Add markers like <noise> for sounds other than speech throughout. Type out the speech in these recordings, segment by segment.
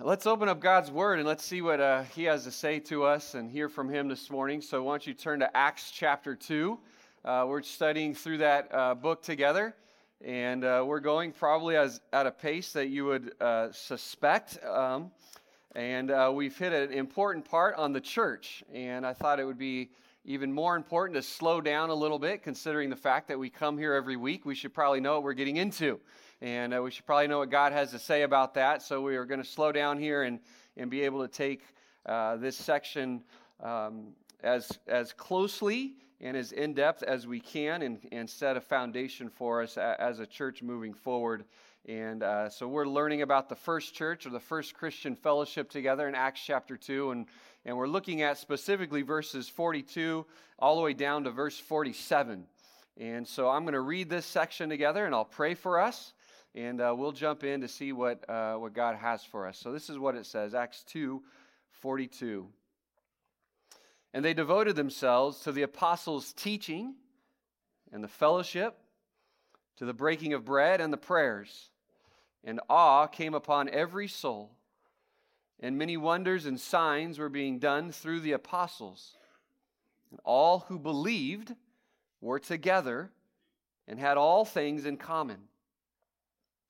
Let's open up God's Word and let's see what uh, He has to say to us and hear from Him this morning. So, why don't you turn to Acts chapter 2? Uh, we're studying through that uh, book together, and uh, we're going probably as, at a pace that you would uh, suspect. Um, and uh, we've hit an important part on the church, and I thought it would be even more important to slow down a little bit, considering the fact that we come here every week. We should probably know what we're getting into and uh, we should probably know what God has to say about that. So we are going to slow down here and, and be able to take uh, this section um, as, as closely and as in depth as we can and, and set a foundation for us as a church moving forward. And uh, so we're learning about the first church or the first Christian fellowship together in Acts chapter 2. And, and we're looking at specifically verses 42 all the way down to verse 47. And so I'm going to read this section together and I'll pray for us and uh, we'll jump in to see what, uh, what God has for us. So this is what it says Acts 2 42. And they devoted themselves to the apostles' teaching and the fellowship, to the breaking of bread and the prayers. And awe came upon every soul. And many wonders and signs were being done through the apostles. And all who believed were together and had all things in common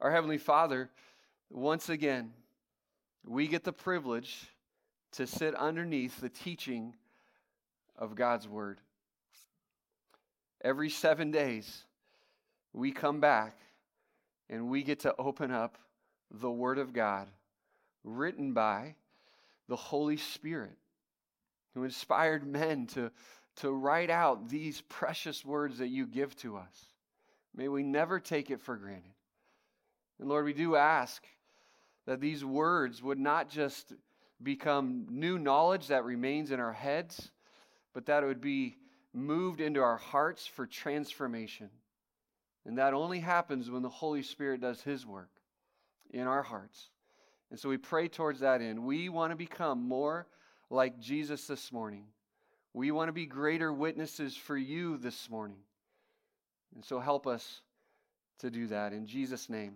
Our Heavenly Father, once again, we get the privilege to sit underneath the teaching of God's Word. Every seven days, we come back and we get to open up the Word of God written by the Holy Spirit who inspired men to, to write out these precious words that you give to us. May we never take it for granted. And Lord, we do ask that these words would not just become new knowledge that remains in our heads, but that it would be moved into our hearts for transformation. And that only happens when the Holy Spirit does His work in our hearts. And so we pray towards that end. We want to become more like Jesus this morning. We want to be greater witnesses for you this morning. And so help us to do that. In Jesus' name.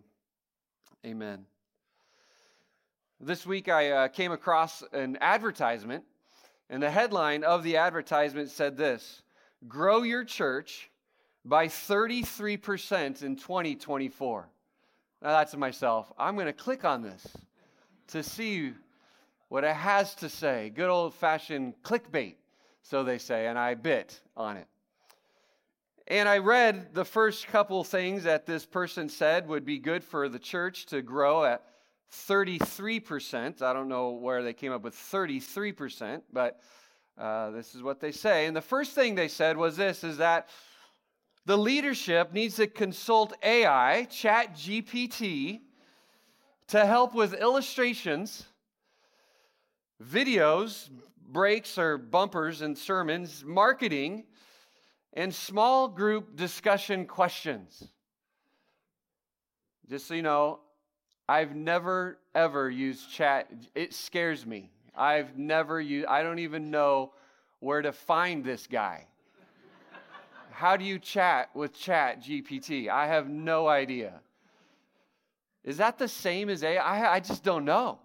Amen. This week I uh, came across an advertisement, and the headline of the advertisement said this Grow your church by 33% in 2024. Now, that's to myself. I'm going to click on this to see what it has to say. Good old fashioned clickbait, so they say, and I bit on it. And I read the first couple things that this person said would be good for the church to grow at 33%. I don't know where they came up with 33%, but uh, this is what they say. And the first thing they said was this is that the leadership needs to consult AI, Chat GPT, to help with illustrations, videos, breaks or bumpers and sermons, marketing, and small group discussion questions. Just so you know, I've never ever used chat. It scares me. I've never used, I don't even know where to find this guy. How do you chat with Chat GPT? I have no idea. Is that the same as AI? I, I just don't know.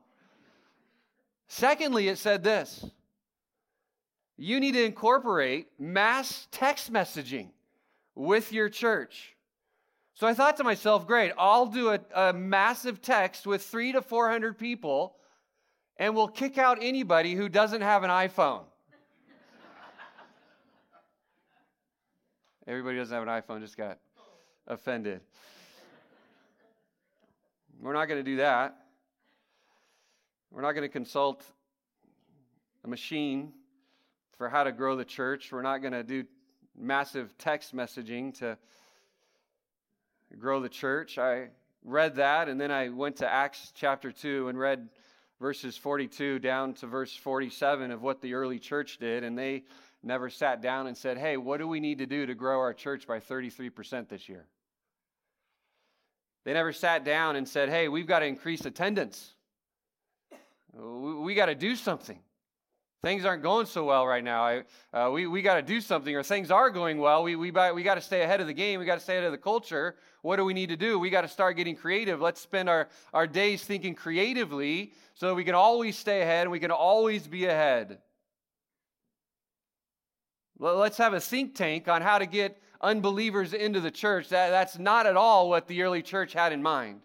Secondly, it said this you need to incorporate mass text messaging with your church. So I thought to myself, great, I'll do a, a, massive text with three to 400 people, and we'll kick out anybody who doesn't have an iPhone. Everybody doesn't have an iPhone just got offended. We're not going to do that. We're not going to consult a machine for how to grow the church. We're not going to do massive text messaging to grow the church. I read that and then I went to Acts chapter 2 and read verses 42 down to verse 47 of what the early church did, and they never sat down and said, Hey, what do we need to do to grow our church by 33% this year? They never sat down and said, Hey, we've got to increase attendance. We, got to do something. Things aren't going so well right now. I, uh, we we got to do something, or things are going well. We, we, we got to stay ahead of the game. We got to stay ahead of the culture. What do we need to do? We got to start getting creative. Let's spend our, our days thinking creatively so that we can always stay ahead and we can always be ahead. Let's have a think tank on how to get unbelievers into the church. That, that's not at all what the early church had in mind.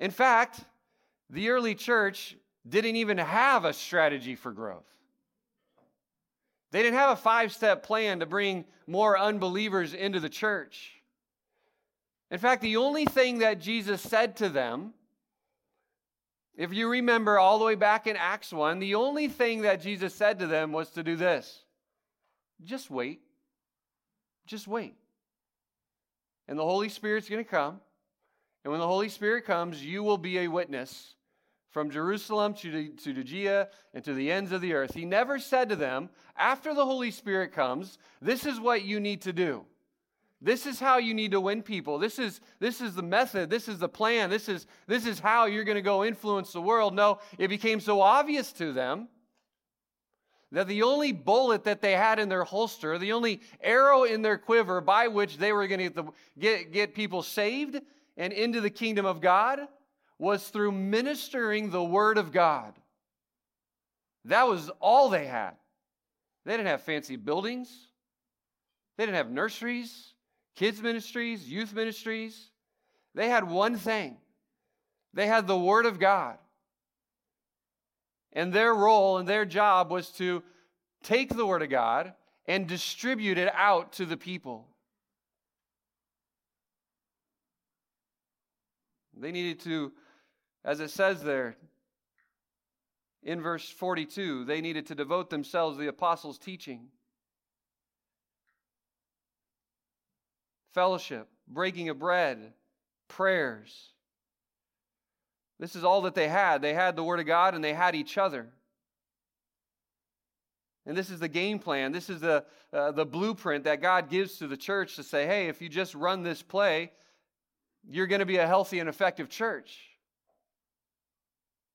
In fact, the early church didn't even have a strategy for growth. They didn't have a five step plan to bring more unbelievers into the church. In fact, the only thing that Jesus said to them, if you remember all the way back in Acts 1, the only thing that Jesus said to them was to do this just wait. Just wait. And the Holy Spirit's going to come. And when the Holy Spirit comes, you will be a witness from Jerusalem to, to Judea and to the ends of the earth. He never said to them, after the Holy Spirit comes, this is what you need to do. This is how you need to win people. This is, this is the method. This is the plan. This is, this is how you're going to go influence the world. No, it became so obvious to them that the only bullet that they had in their holster, the only arrow in their quiver by which they were going to get, get, get people saved and into the kingdom of God was through ministering the Word of God. That was all they had. They didn't have fancy buildings, they didn't have nurseries, kids' ministries, youth ministries. They had one thing they had the Word of God. And their role and their job was to take the Word of God and distribute it out to the people. They needed to as it says there in verse 42, they needed to devote themselves to the apostles' teaching, fellowship, breaking of bread, prayers. This is all that they had. They had the Word of God and they had each other. And this is the game plan. This is the, uh, the blueprint that God gives to the church to say, hey, if you just run this play, you're going to be a healthy and effective church.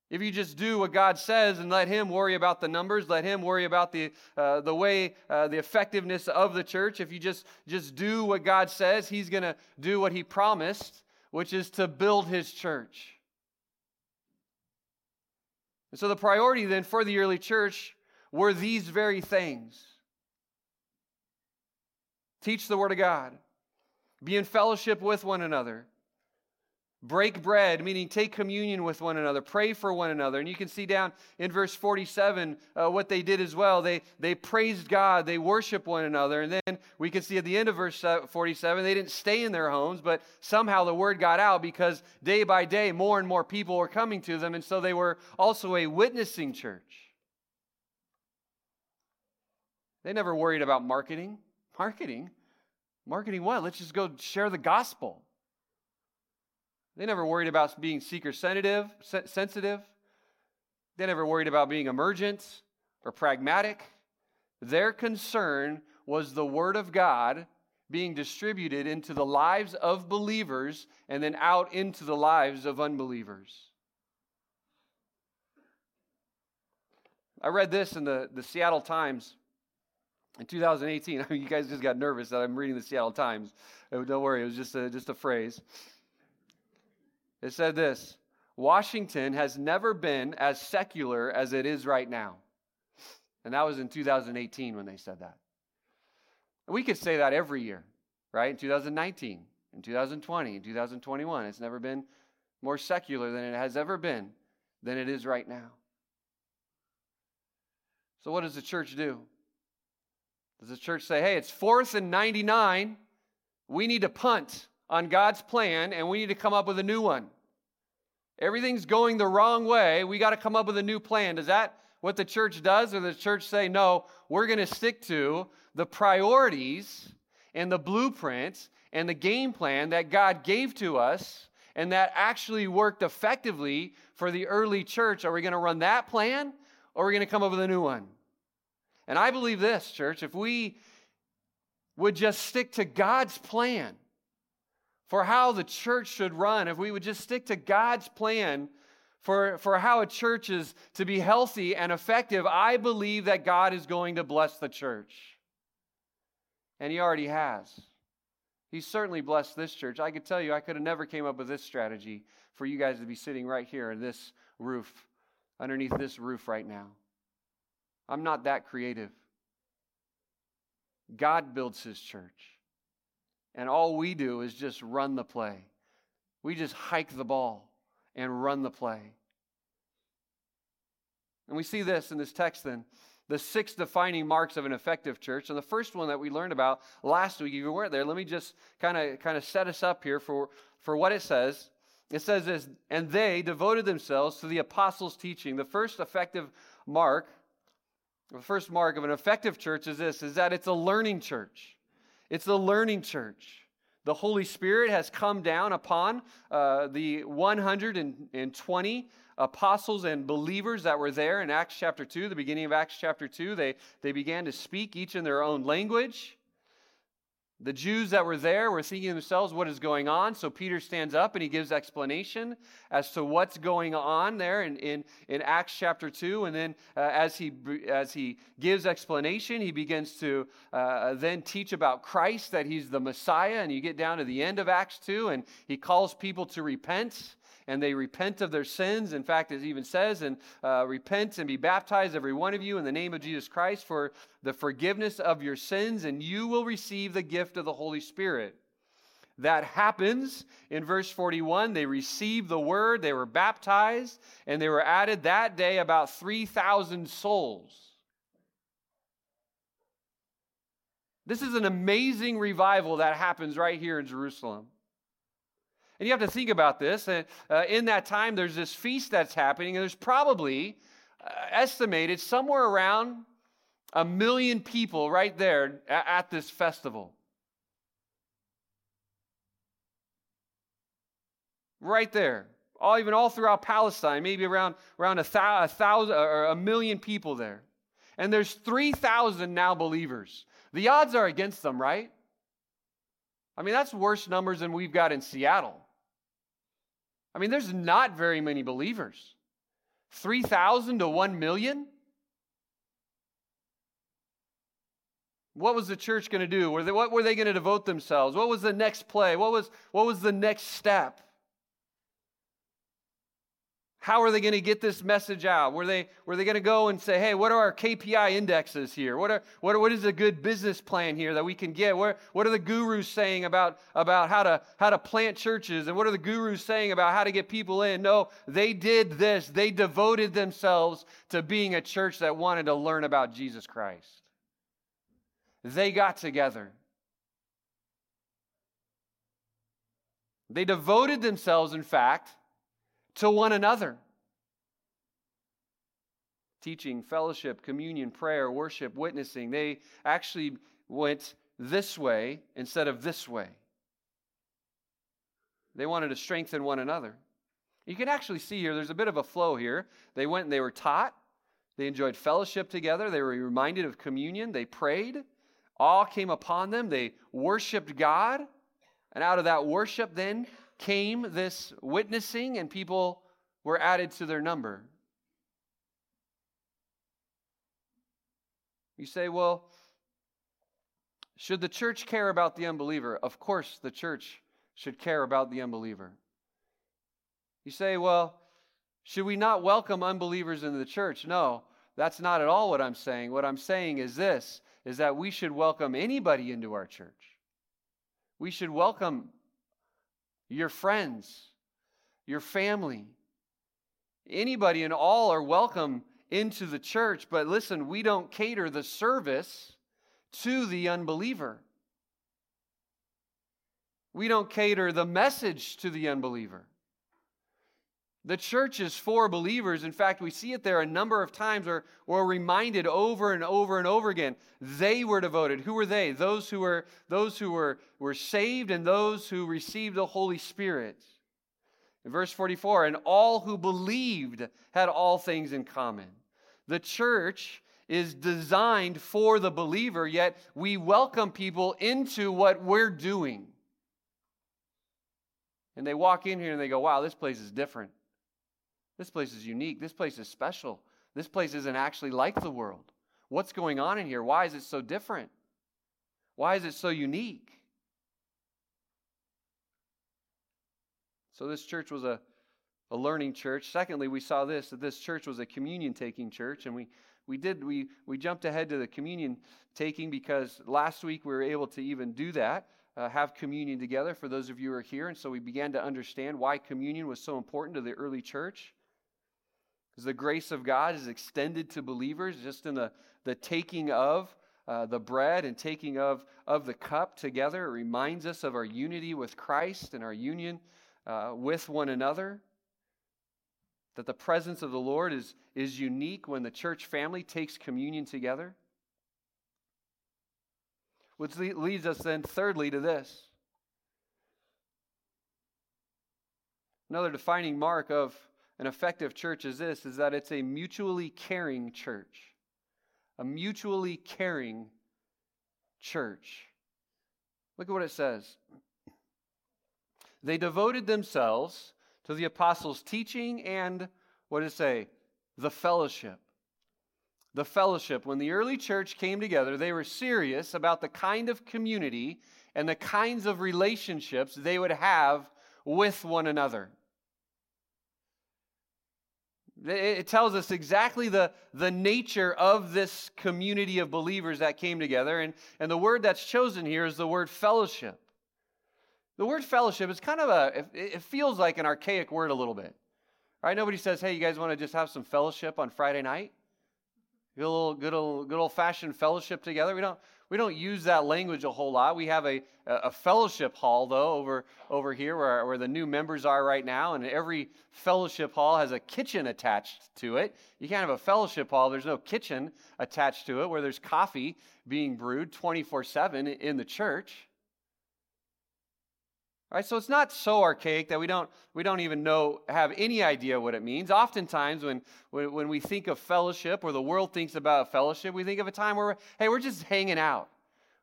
If you just do what God says and let Him worry about the numbers, let Him worry about the, uh, the way, uh, the effectiveness of the church, if you just, just do what God says, He's going to do what He promised, which is to build His church. And so the priority then for the early church were these very things. Teach the Word of God, be in fellowship with one another break bread, meaning take communion with one another, pray for one another. And you can see down in verse 47 uh, what they did as well. They, they praised God, they worship one another. And then we can see at the end of verse 47, they didn't stay in their homes, but somehow the word got out because day by day more and more people were coming to them. And so they were also a witnessing church. They never worried about marketing. Marketing? Marketing what? Let's just go share the gospel. They never worried about being seeker sensitive. sensitive. They never worried about being emergent or pragmatic. Their concern was the Word of God being distributed into the lives of believers and then out into the lives of unbelievers. I read this in the, the Seattle Times in 2018. I <laughs> mean, you guys just got nervous that I'm reading the Seattle Times. Oh, don't worry, it was just a, just a phrase. It said this Washington has never been as secular as it is right now. And that was in 2018 when they said that. We could say that every year, right? In 2019, in 2020, in 2021. It's never been more secular than it has ever been than it is right now. So, what does the church do? Does the church say, hey, it's fourth and 99, we need to punt? On God's plan and we need to come up with a new one. Everything's going the wrong way. We got to come up with a new plan. Is that what the church does? Or the church say, no, we're going to stick to the priorities and the blueprints and the game plan that God gave to us, and that actually worked effectively for the early church. Are we going to run that plan or are we going to come up with a new one? And I believe this, church, if we would just stick to God's plan for how the church should run, if we would just stick to God's plan for, for how a church is to be healthy and effective, I believe that God is going to bless the church. And He already has. He's certainly blessed this church. I could tell you, I could have never came up with this strategy for you guys to be sitting right here in this roof, underneath this roof right now. I'm not that creative. God builds his church. And all we do is just run the play. We just hike the ball and run the play. And we see this in this text then the six defining marks of an effective church. And the first one that we learned about last week, if you weren't there, let me just kind of kind of set us up here for, for what it says. It says this, and they devoted themselves to the apostles' teaching. The first effective mark, the first mark of an effective church is this, is that it's a learning church. It's a learning church. The Holy Spirit has come down upon uh, the 120 apostles and believers that were there in Acts chapter 2, the beginning of Acts chapter 2. They, they began to speak each in their own language. The Jews that were there were thinking themselves, what is going on? So Peter stands up and he gives explanation as to what's going on there in, in, in Acts chapter 2. And then uh, as, he, as he gives explanation, he begins to uh, then teach about Christ, that he's the Messiah. And you get down to the end of Acts 2, and he calls people to repent and they repent of their sins. In fact, it even says, and uh, repent and be baptized, every one of you, in the name of Jesus Christ for the forgiveness of your sins, and you will receive the gift of the Holy Spirit. That happens in verse 41. They received the word, they were baptized, and they were added that day about 3,000 souls. This is an amazing revival that happens right here in Jerusalem. And you have to think about this. Uh, uh, in that time, there's this feast that's happening, and there's probably uh, estimated somewhere around a million people right there at, at this festival. Right there. All, even all throughout Palestine, maybe around, around a, thou, a thousand or a million people there. And there's 3,000 now believers. The odds are against them, right? I mean, that's worse numbers than we've got in Seattle. I mean, there's not very many believers. 3,000 to 1 million? What was the church going to do? Were they, what were they going to devote themselves? What was the next play? What was, what was the next step? How are they going to get this message out? Were they, were they going to go and say, hey, what are our KPI indexes here? What, are, what, what is a good business plan here that we can get? What, what are the gurus saying about, about how, to, how to plant churches? And what are the gurus saying about how to get people in? No, they did this. They devoted themselves to being a church that wanted to learn about Jesus Christ. They got together. They devoted themselves, in fact, to one another. Teaching, fellowship, communion, prayer, worship, witnessing, they actually went this way instead of this way. They wanted to strengthen one another. You can actually see here, there's a bit of a flow here. They went and they were taught, they enjoyed fellowship together, they were reminded of communion, they prayed, all came upon them, they worshiped God, and out of that worship, then came this witnessing, and people were added to their number. You say, well, should the church care about the unbeliever? Of course, the church should care about the unbeliever. You say, well, should we not welcome unbelievers into the church? No, that's not at all what I'm saying. What I'm saying is this is that we should welcome anybody into our church. We should welcome your friends, your family. Anybody and all are welcome into the church, but listen, we don't cater the service to the unbeliever. We don't cater the message to the unbeliever. The church is for believers. In fact, we see it there a number of times or we're reminded over and over and over again. They were devoted. Who were they? Those who were those who were, were saved and those who received the Holy Spirit. In verse 44, and all who believed had all things in common. The church is designed for the believer, yet we welcome people into what we're doing. And they walk in here and they go, wow, this place is different. This place is unique. This place is special. This place isn't actually like the world. What's going on in here? Why is it so different? Why is it so unique? So, this church was a, a learning church. Secondly, we saw this that this church was a communion taking church. And we, we did, we, we jumped ahead to the communion taking because last week we were able to even do that, uh, have communion together for those of you who are here. And so we began to understand why communion was so important to the early church. Because the grace of God is extended to believers just in the, the taking of uh, the bread and taking of, of the cup together. It reminds us of our unity with Christ and our union uh, with one another. That the presence of the Lord is, is unique when the church family takes communion together. Which leads us then, thirdly, to this. Another defining mark of an effective church is this is that it's a mutually caring church. A mutually caring church. Look at what it says. They devoted themselves to the apostles' teaching and, what does it say? The fellowship. The fellowship. When the early church came together, they were serious about the kind of community and the kinds of relationships they would have with one another. It tells us exactly the, the nature of this community of believers that came together. And, and the word that's chosen here is the word fellowship. The word fellowship is kind of a, it feels like an archaic word a little bit. Right? Nobody says, hey, you guys want to just have some fellowship on Friday night? Good old, good old, good old fashioned fellowship together. We don't, we don't use that language a whole lot. We have a, a fellowship hall, though, over, over here where, where the new members are right now. And every fellowship hall has a kitchen attached to it. You can't have a fellowship hall, there's no kitchen attached to it, where there's coffee being brewed 24 7 in the church. Right, so it's not so archaic that we don't, we don't even know, have any idea what it means. Oftentimes, when, when, when we think of fellowship or the world thinks about fellowship, we think of a time where, hey, we're just hanging out.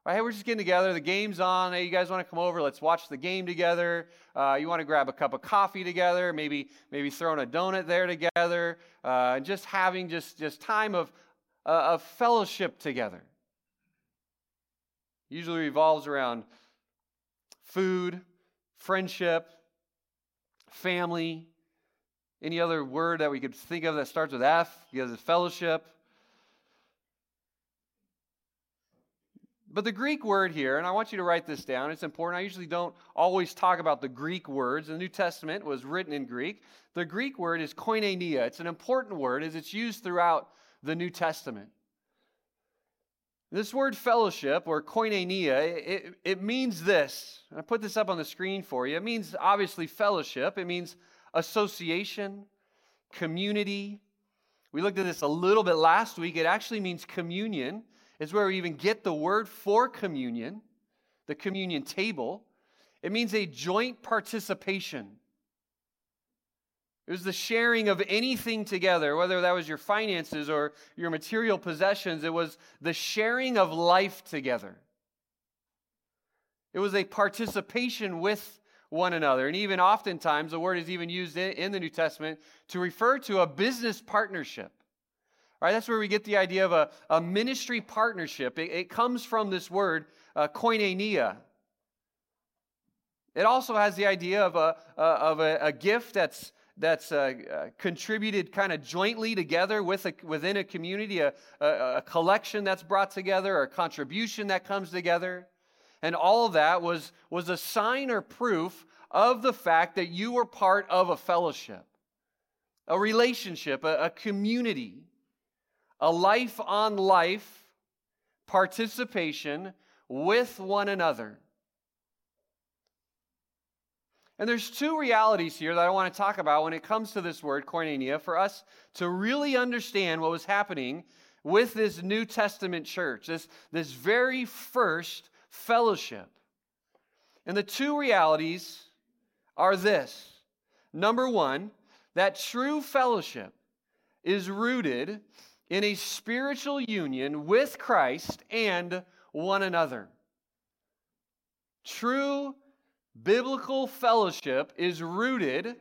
Right, hey, we're just getting together. The game's on. Hey, you guys want to come over? Let's watch the game together. Uh, you want to grab a cup of coffee together? Maybe, maybe throwing a donut there together. Uh, just having just, just time of, uh, of fellowship together. Usually revolves around food, friendship, family, any other word that we could think of that starts with F, because it's fellowship. But the Greek word here, and I want you to write this down, it's important. I usually don't always talk about the Greek words. The New Testament was written in Greek. The Greek word is koinonia. It's an important word as it's used throughout the New Testament. This word fellowship or koinonia, it, it means this. I put this up on the screen for you. It means obviously fellowship, it means association, community. We looked at this a little bit last week. It actually means communion. It's where we even get the word for communion, the communion table. It means a joint participation. It was the sharing of anything together, whether that was your finances or your material possessions. It was the sharing of life together. It was a participation with one another. And even oftentimes, the word is even used in, the New Testament to refer to a business partnership. Right? That's where we get the idea of a, a ministry partnership. It, it comes from this word, uh, koinonia. It also has the idea of a, of a, a gift that's that's uh, uh, contributed kind of jointly together with a, within a community, a, a, a, collection that's brought together, a contribution that comes together. And all of that was, was a sign or proof of the fact that you were part of a fellowship, a relationship, a, a community, a life on life participation with one another. And there's two realities here that I want to talk about when it comes to this word, koinonia, for us to really understand what was happening with this New Testament church, this, this very first fellowship. And the two realities are this number one, that true fellowship is rooted in a spiritual union with Christ and one another. True biblical fellowship is rooted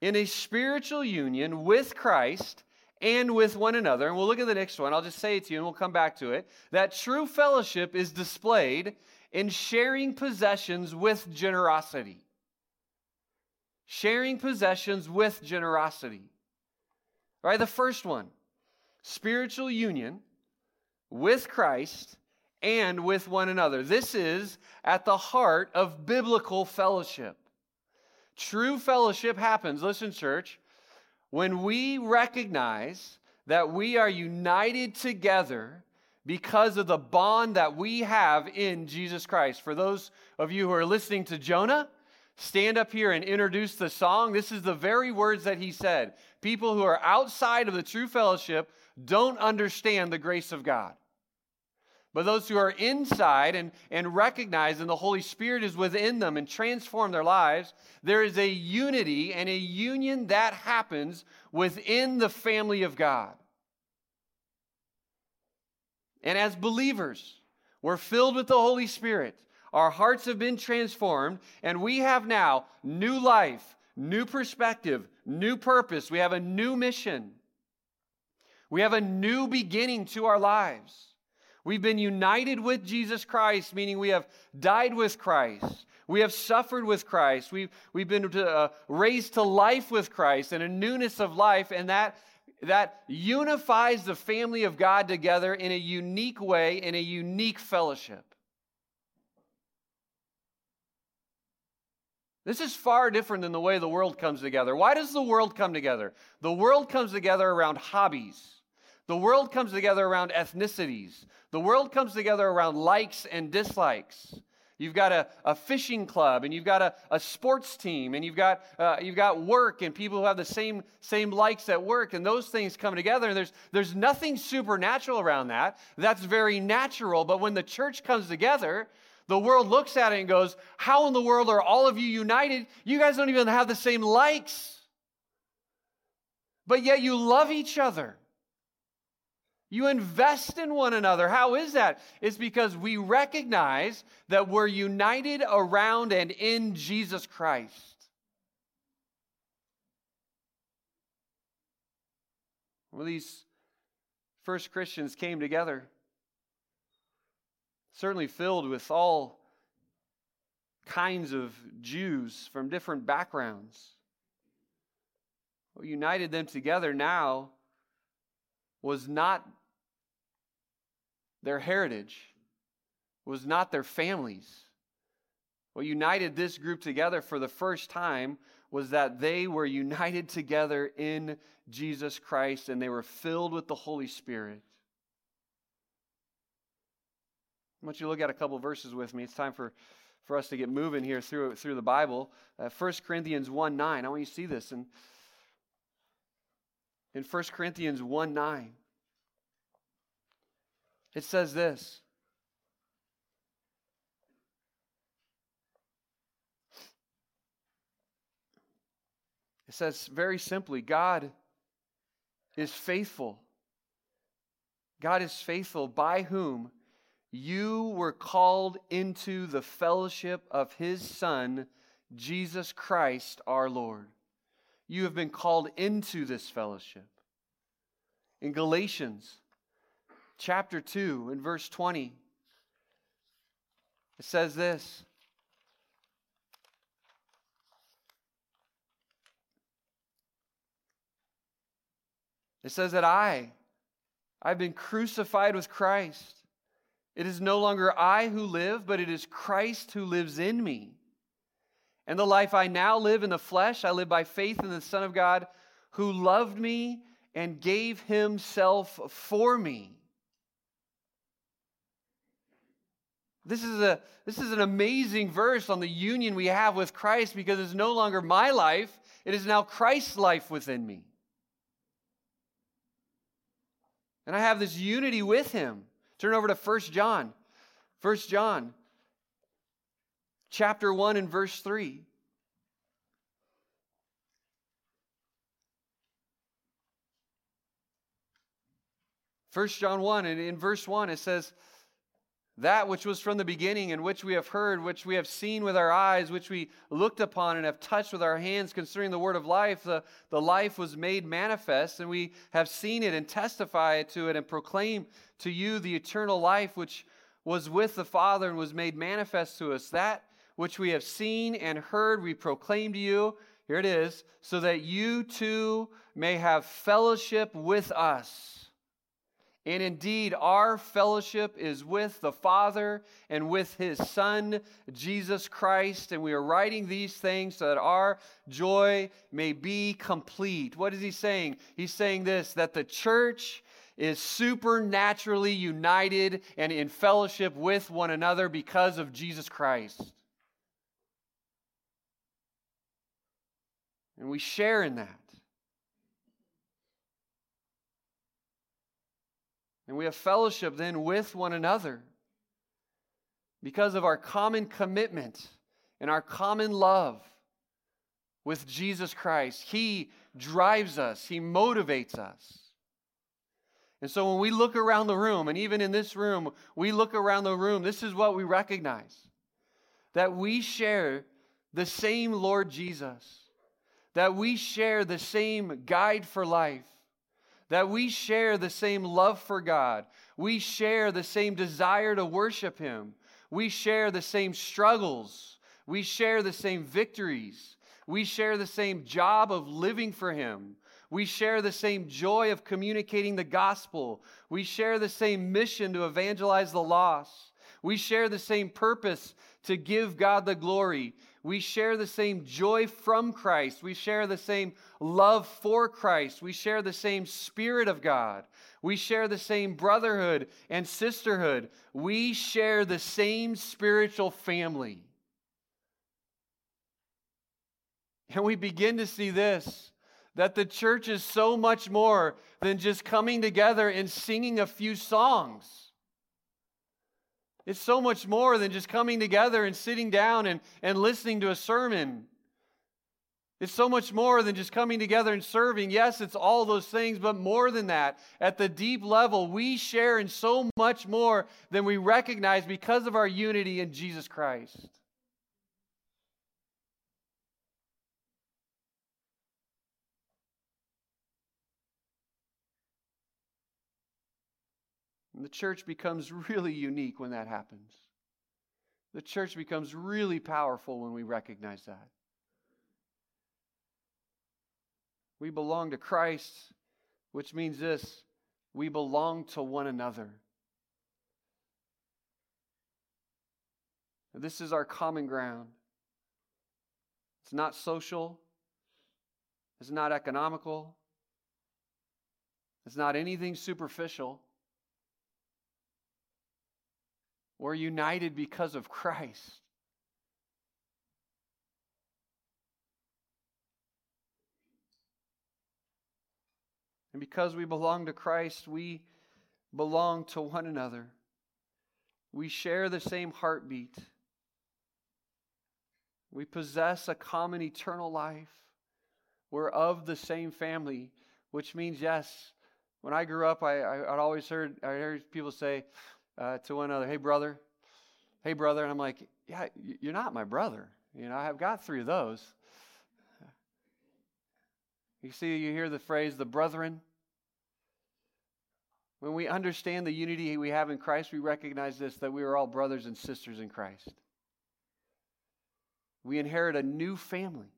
in a spiritual union with Christ and with one another. And we'll look at the next one. I'll just say it to you and we'll come back to it. That true fellowship is displayed in sharing possessions with generosity. Sharing possessions with generosity. Right, the first one spiritual union with Christ and with one another. This is at the heart of biblical fellowship. True fellowship happens, listen, church, when we recognize that we are united together because of the bond that we have in Jesus Christ. For those of you who are listening to Jonah, stand up here and introduce the song. This is the very words that he said. People who are outside of the true fellowship don't understand the grace of God. But those who are inside and, and recognize and the Holy Spirit is within them and transform their lives, there is a unity and a union that happens within the family of God. And as believers, we're filled with the Holy Spirit. Our hearts have been transformed, and we have now new life, new perspective, new purpose. We have a new mission. We have a new beginning to our lives. We've been united with Jesus Christ, meaning we have died with Christ. We have suffered with Christ. We've, we've been to, uh, raised to life with Christ and a newness of life, and that, that unifies the family of God together in a unique way, in a unique fellowship. This is far different than the way the world comes together. Why does the world come together? The world comes together around hobbies. The world comes together around ethnicities. The world comes together around likes and dislikes. You've got a, a fishing club, and you've got a, a sports team, and you've got, uh, you've got work, and people who have the same, same likes at work, and those things come together. And there's, there's nothing supernatural around that. That's very natural. But when the church comes together, the world looks at it and goes, How in the world are all of you united? You guys don't even have the same likes. But yet you love each other. You invest in one another. How is that? It's because we recognize that we're united around and in Jesus Christ. Well, these first Christians came together, certainly filled with all kinds of Jews from different backgrounds. What united them together now was not their heritage, was not their families. What united this group together for the first time was that they were united together in Jesus Christ and they were filled with the Holy Spirit. I want you to look at a couple verses with me. It's time for, for us to get moving here through, through the Bible. Uh, 1 Corinthians 1 9. I want you to see this. And in 1 Corinthians 1 9, it says this. It says very simply God is faithful. God is faithful by whom you were called into the fellowship of his Son, Jesus Christ our Lord. You have been called into this fellowship. In Galatians, chapter 2 in verse 20. It says this It says that I, I've been crucified with Christ. It is no longer I who live, but it is Christ who lives in me. And the life I now live in the flesh, I live by faith in the Son of God who loved me and gave himself for me. This is, a, this is an amazing verse on the union we have with Christ because it's no longer my life, it is now Christ's life within me. And I have this unity with him. Turn over to 1 John. 1 John chapter 1 and verse 3. First John 1 and in verse 1 it says that which was from the beginning, and which we have heard, which we have seen with our eyes, which we looked upon and have touched with our hands concerning the word of life, the, the life was made manifest, and we have seen it and testify to it and proclaim to you the eternal life which was with the Father and was made manifest to us. That which we have seen and heard, we proclaim to you. Here it is, so that you too may have fellowship with us. And indeed, our fellowship is with the Father and with His Son, Jesus Christ. And we are writing these things so that our joy may be complete. What is He saying? He's saying this that the church is supernaturally united and in fellowship with one another because of Jesus Christ. And we share in that. And we have fellowship then with one another because of our common commitment and our common love with Jesus Christ. He drives us, He motivates us. And so when we look around the room, and even in this room, we look around the room, this is what we recognize that we share the same Lord Jesus, that we share the same guide for life, that we share the same love for God. We share the same desire to worship Him. We share the same struggles. We share the same victories. We share the same job of living for Him. We share the same joy of communicating the gospel. We share the same mission to evangelize the lost. We share the same purpose to give God the glory. We share the same joy from Christ. We share the same love for Christ. We share the same Spirit of God. We share the same brotherhood and sisterhood. We share the same spiritual family. And we begin to see this that the church is so much more than just coming together and singing a few songs. It's so much more than just coming together and sitting down and, and listening to a sermon. It's so much more than just coming together and serving. Yes, it's all those things, but more than that, at the deep level, we share in so much more than we recognize because of our unity in Jesus Christ. The church becomes really unique when that happens. The church becomes really powerful when we recognize that. We belong to Christ, which means this we belong to one another. This is our common ground. It's not social, it's not economical, it's not anything superficial. We're united because of Christ. And because we belong to Christ, we belong to one another. We share the same heartbeat. We possess a common eternal life. We're of the same family, which means, yes, when I grew up, I, I, would always heard, I heard people say, uh, to one another, hey, brother, hey, brother. And I'm like, yeah, you're not my brother. You know, I've got three of those. You see, you hear the phrase, the brethren. When we understand the unity we have in Christ, we recognize this that we are all brothers and sisters in Christ. We inherit a new family.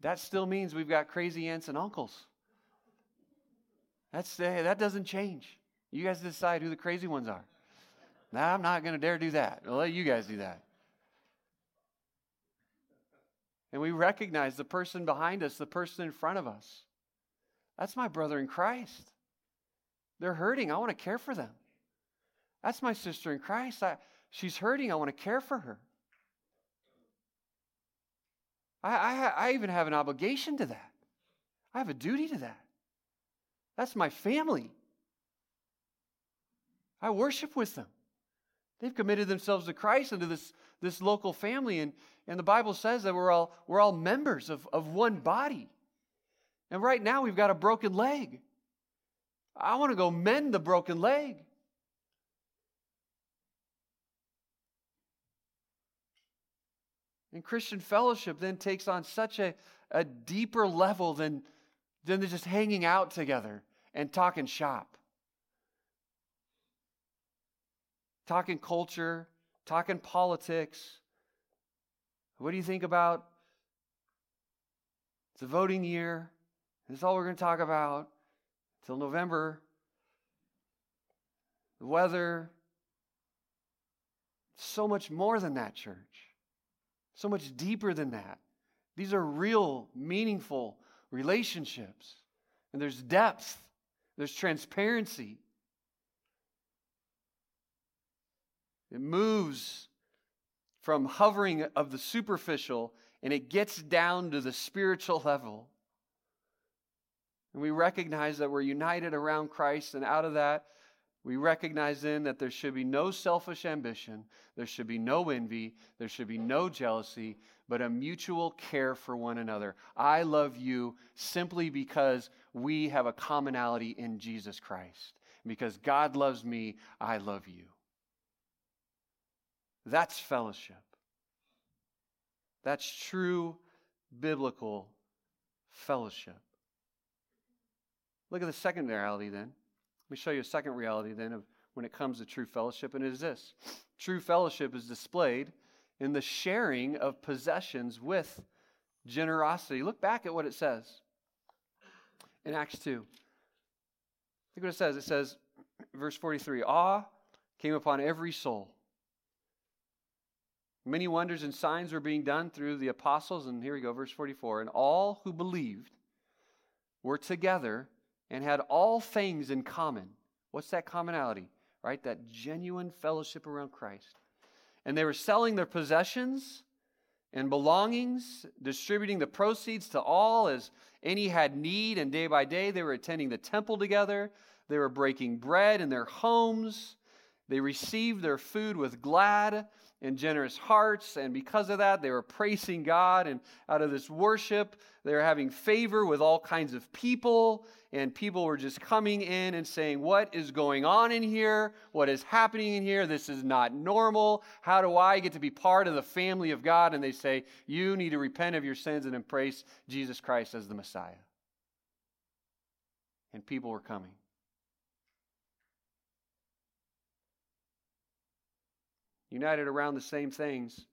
That still means we've got crazy aunts and uncles. That's, that doesn't change. You guys decide who the crazy ones are. Now, I'm not going to dare do that. I'll let you guys do that. And we recognize the person behind us, the person in front of us. That's my brother in Christ. They're hurting. I want to care for them. That's my sister in Christ. I, she's hurting. I want to care for her. I, I, I even have an obligation to that. I have a duty to that. That's my family. I worship with them. They've committed themselves to Christ and to this, this local family. And, and the Bible says that we're all, we're all members of, of one body. And right now we've got a broken leg. I want to go mend the broken leg. And Christian fellowship then takes on such a, a deeper level than, than just hanging out together and talking shop. Talking culture, talking politics. What do you think about it's a voting year? That's all we're going to talk about till November. The weather. So much more than that, church. So much deeper than that. These are real, meaningful relationships. And there's depth, there's transparency. It moves from hovering of the superficial and it gets down to the spiritual level. And we recognize that we're united around Christ, and out of that, we recognize then that there should be no selfish ambition, there should be no envy, there should be no jealousy, but a mutual care for one another. I love you simply because we have a commonality in Jesus Christ. Because God loves me, I love you. That's fellowship. That's true biblical fellowship. Look at the second reality then. Let me show you a second reality then of when it comes to true fellowship, and it is this true fellowship is displayed in the sharing of possessions with generosity. Look back at what it says in Acts 2. Look what it says. It says, verse 43 Awe came upon every soul. Many wonders and signs were being done through the apostles. And here we go, verse 44. And all who believed were together and had all things in common. What's that commonality? Right? That genuine fellowship around Christ. And they were selling their possessions and belongings, distributing the proceeds to all as any had need. And day by day, they were attending the temple together. They were breaking bread in their homes. They received their food with glad and generous hearts. And because of that, they were praising God. And out of this worship, they were having favor with all kinds of people. And people were just coming in and saying, What is going on in here? What is happening in here? This is not normal. How do I get to be part of the family of God? And they say, You need to repent of your sins and embrace Jesus Christ as the Messiah. And people were coming. United around the same things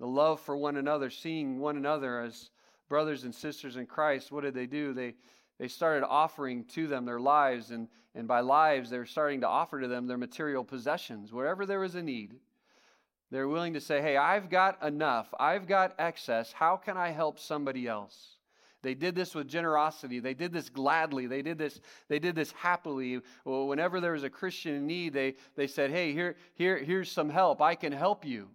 the love for one another, seeing one another as brothers and sisters in Christ. What did they do? They, they started offering to them their lives, and, and by lives, they were starting to offer to them their material possessions, wherever there was a need. They're willing to say, Hey, I've got enough, I've got excess. How can I help somebody else? They did this with generosity. They did this gladly. They did this, they did this happily. Well, whenever there was a Christian in need, they, they said, Hey, here, here, here's some help. I can help you.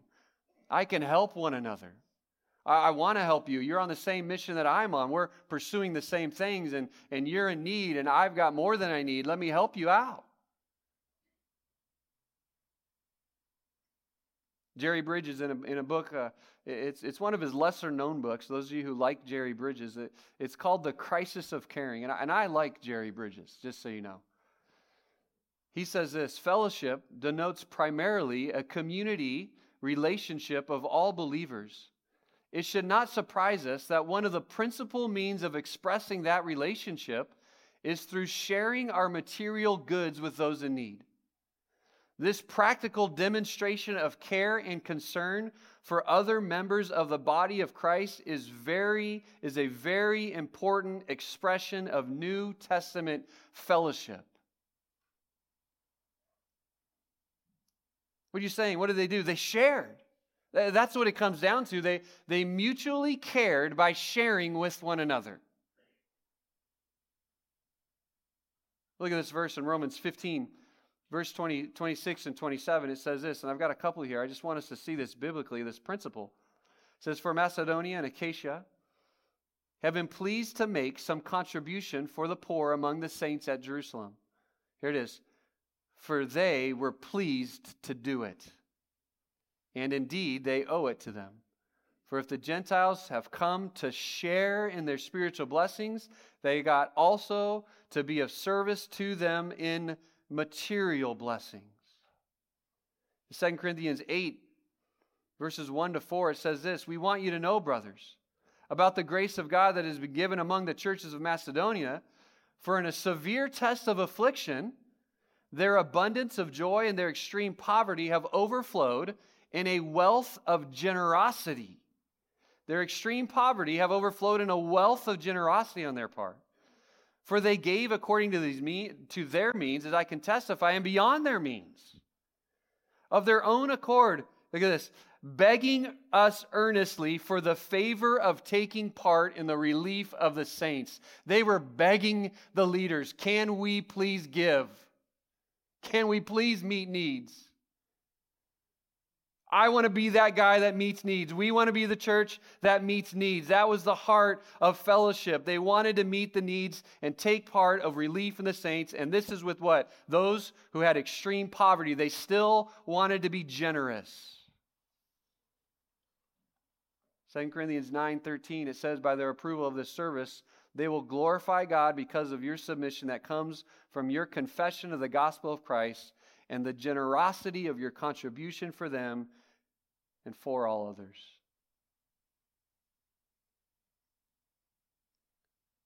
I can help one another. I, I want to help you. You're on the same mission that I'm on. We're pursuing the same things, and, and you're in need, and I've got more than I need. Let me help you out. Jerry Bridges, in a, in a book, uh, it's, it's one of his lesser known books. Those of you who like Jerry Bridges, it, it's called The Crisis of Caring. And I, and I like Jerry Bridges, just so you know. He says this fellowship denotes primarily a community relationship of all believers. It should not surprise us that one of the principal means of expressing that relationship is through sharing our material goods with those in need. This practical demonstration of care and concern for other members of the body of Christ is very is a very important expression of New Testament fellowship. What are you saying? What did they do? They shared. That's what it comes down to. They, they mutually cared by sharing with one another. Look at this verse in Romans 15 verse 20, 26 and 27, it says this, and I've got a couple here. I just want us to see this biblically, this principle. It says, For Macedonia and Achaia have been pleased to make some contribution for the poor among the saints at Jerusalem. Here it is. For they were pleased to do it. And indeed, they owe it to them. For if the Gentiles have come to share in their spiritual blessings, they got also to be of service to them in material blessings. 2 Corinthians 8, verses 1 to 4, it says this We want you to know, brothers, about the grace of God that has been given among the churches of Macedonia. For in a severe test of affliction, their abundance of joy and their extreme poverty have overflowed in a wealth of generosity. Their extreme poverty have overflowed in a wealth of generosity on their part. For they gave according to, these to their means, as I can testify, and beyond their means. Of their own accord, look at this, begging us earnestly for the favor of taking part in the relief of the saints. They were begging the leaders, can we please give? Can we please meet needs? I want to be that guy that meets needs. We want to be the church that meets needs. That was the heart of fellowship. They wanted to meet the needs and take part of relief in the saints. And this is with what? Those who had extreme poverty. They still wanted to be generous. 2 Corinthians 9:13 it says by their approval of this service they will glorify God because of your submission that comes from your confession of the gospel of Christ and the generosity of your contribution for them and for all others.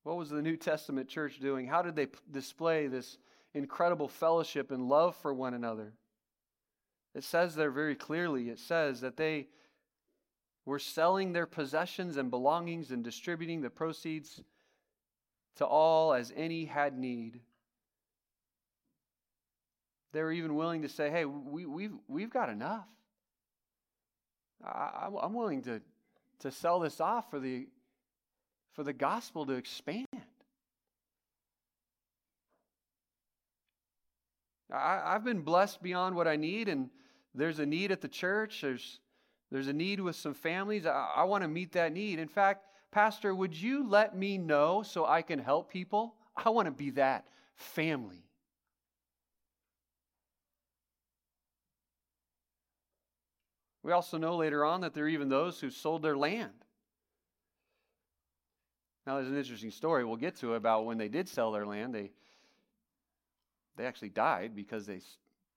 What was the New Testament church doing? How did they p- display this incredible fellowship and love for one another? It says there very clearly it says that they were selling their possessions and belongings and distributing the proceeds to all as any had need. They were even willing to say, hey, we, we've, we've got enough. I, I'm willing to, to sell this off for the, for the gospel to expand. I, I've been blessed beyond what I need, and there's a need at the church. There's, there's a need with some families. I, I want to meet that need. In fact, Pastor, would you let me know so I can help people? I want to be that family. We also know later on that there are even those who sold their land. Now, there's an interesting story we'll get to about when they did sell their land. They, they actually died because they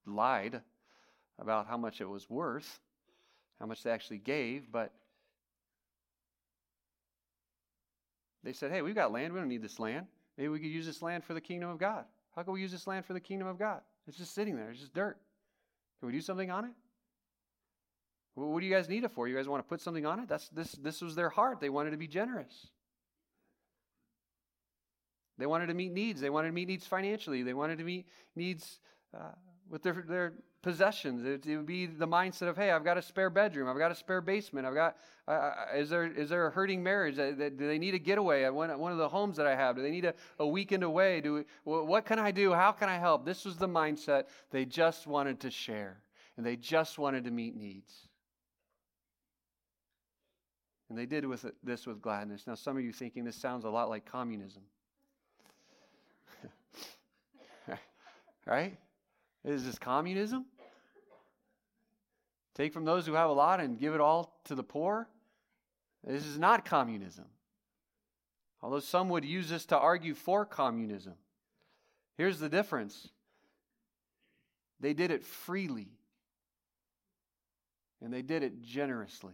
lied about how much it was worth, how much they actually gave. But they said, hey, we've got land. We don't need this land. Maybe we could use this land for the kingdom of God. How can we use this land for the kingdom of God? It's just sitting there, it's just dirt. Can we do something on it? What do you guys need it for? You guys want to put something on it? That's this this was their heart. They wanted to be generous. They wanted to meet needs. They wanted to meet needs financially. They wanted to meet needs uh, with their, their possessions. It, it, would be the mindset of, hey, I've got a spare bedroom. I've got a spare basement. I've got, uh, is, there, is there a hurting marriage? Do they need a getaway at one, one of the homes that I have? Do they need a, a weekend away? Do we, what can I do? How can I help? This was the mindset. They just wanted to share, and they just wanted to meet needs. And they did with this with gladness. Now, some of you thinking this sounds a lot like communism. <laughs> right? Is this communism? Take from those who have a lot and give it all to the poor? This is not communism. Although some would use this to argue for communism. Here's the difference they did it freely, and they did it generously.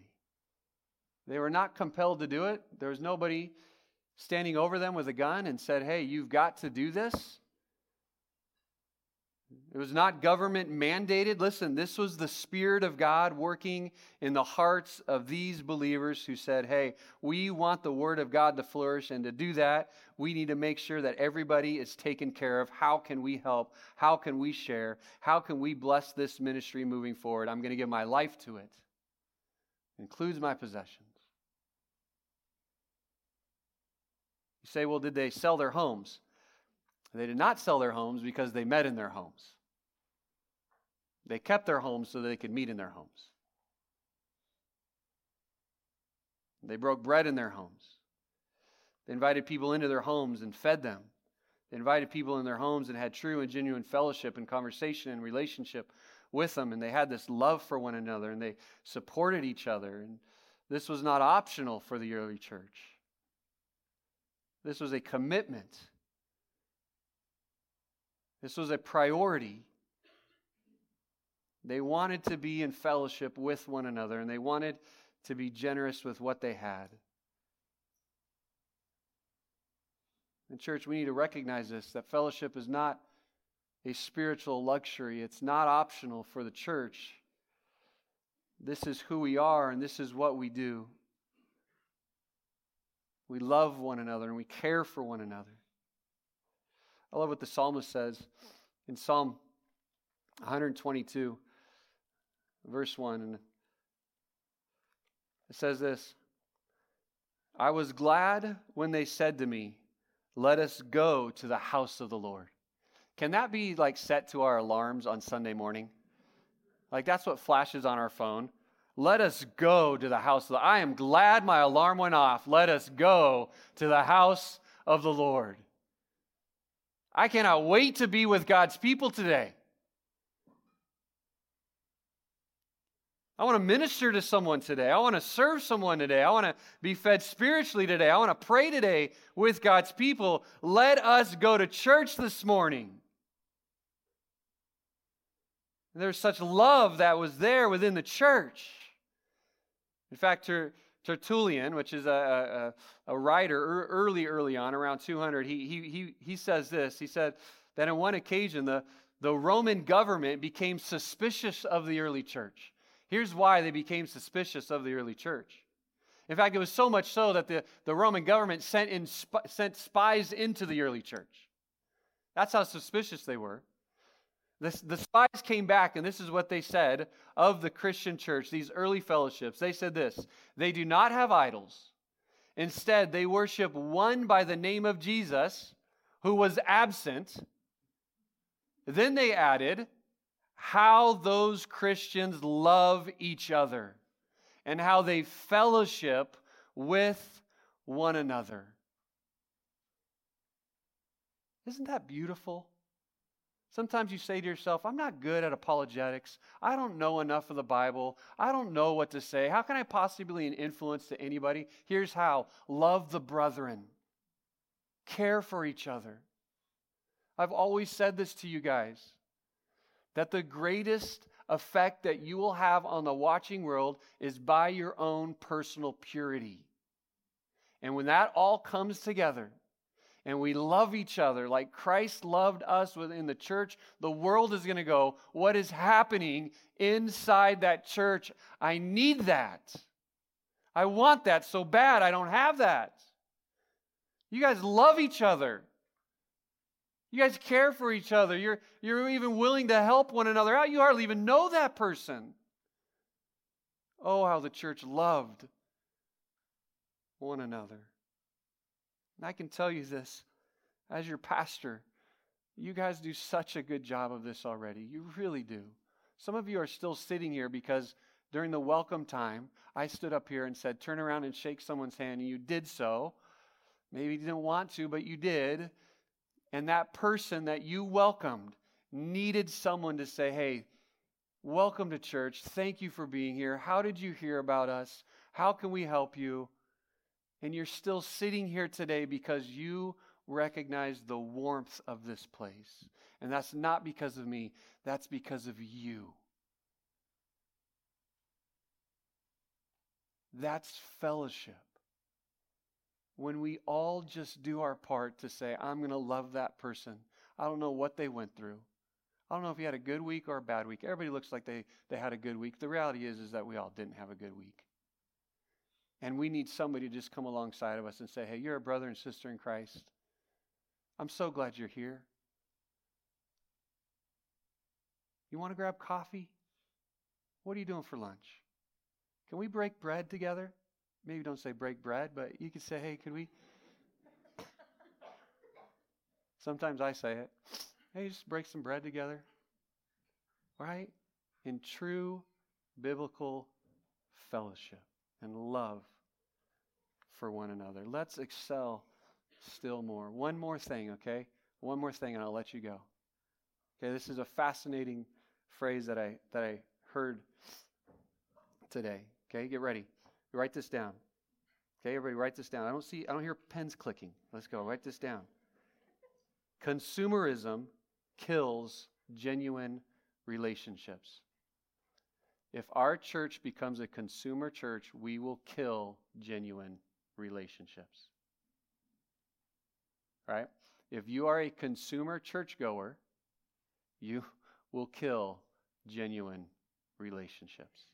They were not compelled to do it. There was nobody standing over them with a gun and said, Hey, you've got to do this. It was not government mandated. Listen, this was the Spirit of God working in the hearts of these believers who said, Hey, we want the Word of God to flourish. And to do that, we need to make sure that everybody is taken care of. How can we help? How can we share? How can we bless this ministry moving forward? I'm going to give my life to it, it includes my possessions. You say, well, did they sell their homes? They did not sell their homes because they met in their homes. They kept their homes so they could meet in their homes. They broke bread in their homes. They invited people into their homes and fed them. They invited people in their homes and had true and genuine fellowship and conversation and relationship with them. And they had this love for one another and they supported each other. And This was not optional for the early church. This was a commitment. This was a priority. They wanted to be in fellowship with one another, and they wanted to be generous with what they had. In church, we need to recognize this that fellowship is not a spiritual luxury, it's not optional for the church. This is who we are, and this is what we do. We love one another and we care for one another. I love what the psalmist says in Psalm 122, verse 1. And it says this I was glad when they said to me, Let us go to the house of the Lord. Can that be like set to our alarms on Sunday morning? Like that's what flashes on our phone. Let us go to the house of the I am glad my alarm went off. Let us go to the house of the Lord. I cannot wait to be with God's people today. I want to minister to someone today. I want to serve someone today. I want to be fed spiritually today. I want to pray today with God's people. Let us go to church this morning. There's such love that was there within the church. In fact, Tertullian, which is a, a, a writer early, early on, around 200, he, he, he, he says this. He said that on one occasion, the, the Roman government became suspicious of the early church. Here's why they became suspicious of the early church. In fact, it was so much so that the, the Roman government sent, in, sent spies into the early church. That's how suspicious they were. The, spies came back, and this is what they said of the Christian church, these early fellowships. They said this They do not have idols. Instead, they worship one by the name of Jesus, who was absent. Then they added, how those Christians love each other and how they fellowship with one another. Isn't that beautiful? Sometimes you say to yourself, I'm not good at apologetics. I don't know enough of the Bible. I don't know what to say. How can I possibly be an influence to anybody? Here's how love the brethren, care for each other. I've always said this to you guys that the greatest effect that you will have on the watching world is by your own personal purity. And when that all comes together, and we love each other like Christ loved us within the church, the world is going to go, What is happening inside that church? I need that. I want that so bad. I don't have that. You guys love each other. You guys care for each other. You're, you're even willing to help one another out. You hardly even know that person. Oh, how the church loved one another. And I can tell you this as your pastor, you guys do such a good job of this already. You really do. Some of you are still sitting here because during the welcome time, I stood up here and said, Turn around and shake someone's hand, and you did so. Maybe you didn't want to, but you did. And that person that you welcomed needed someone to say, Hey, welcome to church. Thank you for being here. How did you hear about us? How can we help you? And you're still sitting here today because you recognize the warmth of this place. And that's not because of me, that's because of you. That's fellowship when we all just do our part to say, I'm going to love that person. I don't know what they went through. I don't know if you had a good week or a bad week. Everybody looks like they, they had a good week. The reality is, is that we all didn't have a good week. And we need somebody to just come alongside of us and say, hey, you're a brother and sister in Christ. I'm so glad you're here. You want to grab coffee? What are you doing for lunch? Can we break bread together? maybe don't say break bread, but you could say, hey, could we? Sometimes I say it. Hey, just break some bread together. Right? In true biblical fellowship and love for one another. Let's excel still more. One more thing, okay? One more thing, and I'll let you go. Okay, this is a fascinating phrase that I that I heard today. Okay, get ready. Write this down. Okay, everybody, write this down. I don't see, I don't hear pens clicking. Let's go. Write this down. Consumerism kills genuine relationships. If our church becomes a consumer church, we will kill genuine relationships. Right? If you are a consumer churchgoer, you <laughs> will kill genuine relationships.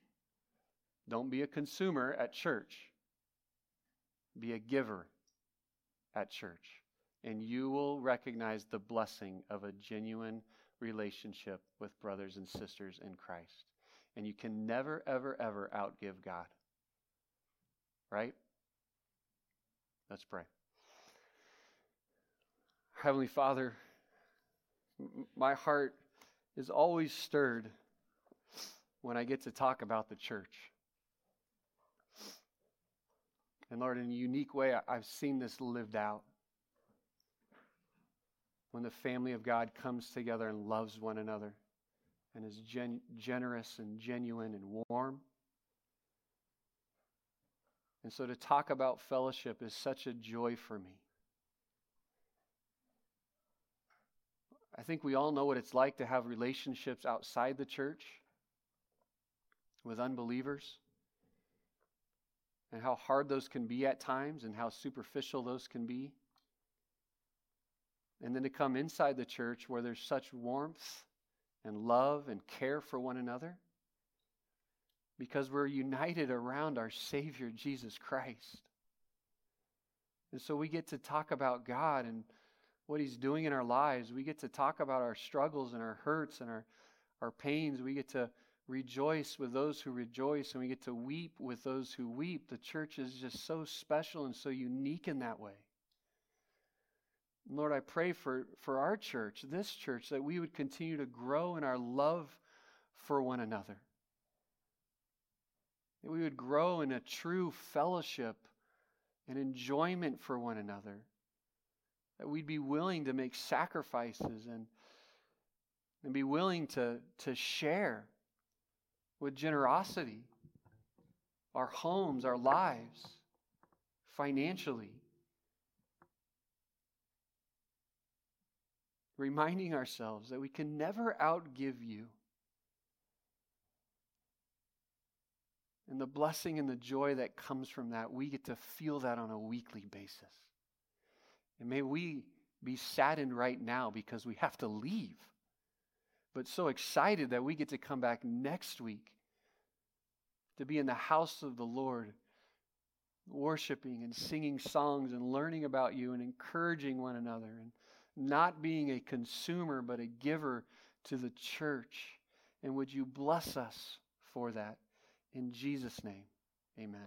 Don't be a consumer at church, be a giver at church, and you will recognize the blessing of a genuine relationship with brothers and sisters in Christ. And you can never, ever, ever outgive God. Right? Let's pray. Heavenly Father, my heart is always stirred when I get to talk about the church. And Lord, in a unique way, I've seen this lived out. When the family of God comes together and loves one another and is gen- generous and genuine and warm. And so to talk about fellowship is such a joy for me. I think we all know what it's like to have relationships outside the church with unbelievers and how hard those can be at times and how superficial those can be. And then to come inside the church where there's such warmth and love and care for one another because we're united around our Savior, Jesus Christ. And so we get to talk about God and what He's doing in our lives. We get to talk about our struggles and our hurts and our, our pains. We get to rejoice with those who rejoice and we get to weep with those who weep. The church is just so special and so unique in that way. Lord, I pray for, for our church, this church, that we would continue to grow in our love for one another. That we would grow in a true fellowship and enjoyment for one another. That we'd be willing to make sacrifices and, and be willing to, to share with generosity our homes, our lives, financially. Reminding ourselves that we can never outgive you. And the blessing and the joy that comes from that, we get to feel that on a weekly basis. And may we be saddened right now because we have to leave, but so excited that we get to come back next week to be in the house of the Lord, worshiping and singing songs and learning about you and encouraging one another and not being a consumer, but a giver to the church. And would you bless us for that? In Jesus' name, amen.